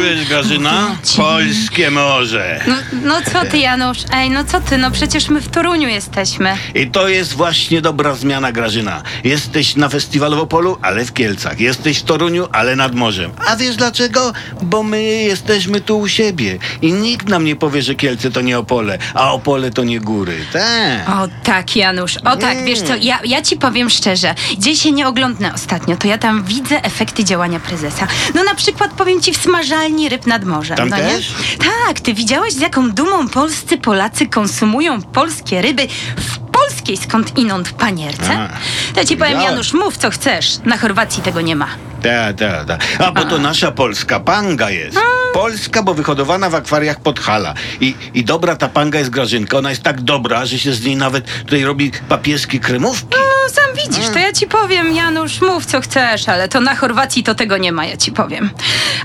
Czujesz, Grażyna? Polskie morze. No, no co ty, Janusz? Ej, no co ty? No przecież my w Toruniu jesteśmy. I to jest właśnie dobra zmiana, Grażyna. Jesteś na festiwalu w Opolu, ale w Kielcach. Jesteś w Toruniu, ale nad morzem. A wiesz dlaczego? Bo my jesteśmy tu u siebie. I nikt nam nie powie, że Kielce to nie Opole, a Opole to nie góry. Tak. O tak, Janusz. O tak, wiesz co, ja, ja ci powiem szczerze. Gdzie się nie oglądnę ostatnio, to ja tam widzę efekty działania prezesa. No na przykład powiem ci w smażalni ryb nad morzem. Tam no też? Nie? Tak, ty widziałeś z jaką dumą polscy Polacy konsumują polskie ryby w polskiej skąd inąd panierce? A, ja ci powiem. Janusz, mów co chcesz. Na Chorwacji tego nie ma. Tak, tak, tak. A bo to nasza polska panga jest. Polska, bo wyhodowana w akwariach Podhala. I, I dobra ta panga jest Grażynka. Ona jest tak dobra, że się z niej nawet tutaj robi papieskie kremówki. No sam widzisz, to ja ci powiem, Janusz, mów co chcesz, ale to na Chorwacji to tego nie ma, ja ci powiem.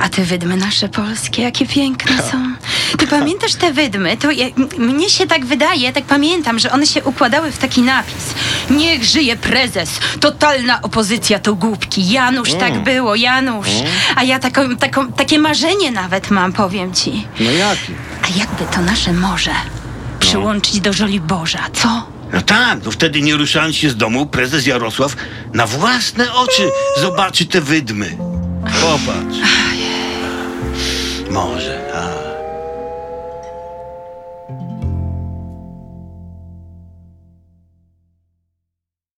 A te wydmy nasze polskie, jakie piękne są. Ty pamiętasz te wydmy? To je, mnie się tak wydaje, tak pamiętam, że one się układały w taki napis. Niech żyje prezes, totalna opozycja to głupki. Janusz, tak było, Janusz. A ja taką, taką, takie marzenie nawet mam, powiem ci. No jaki? A jakby to nasze morze przyłączyć do Żoliborza, co? No tak, no wtedy nie ruszając się z domu, prezes Jarosław na własne oczy zobaczy te wydmy. Popatrz. Może.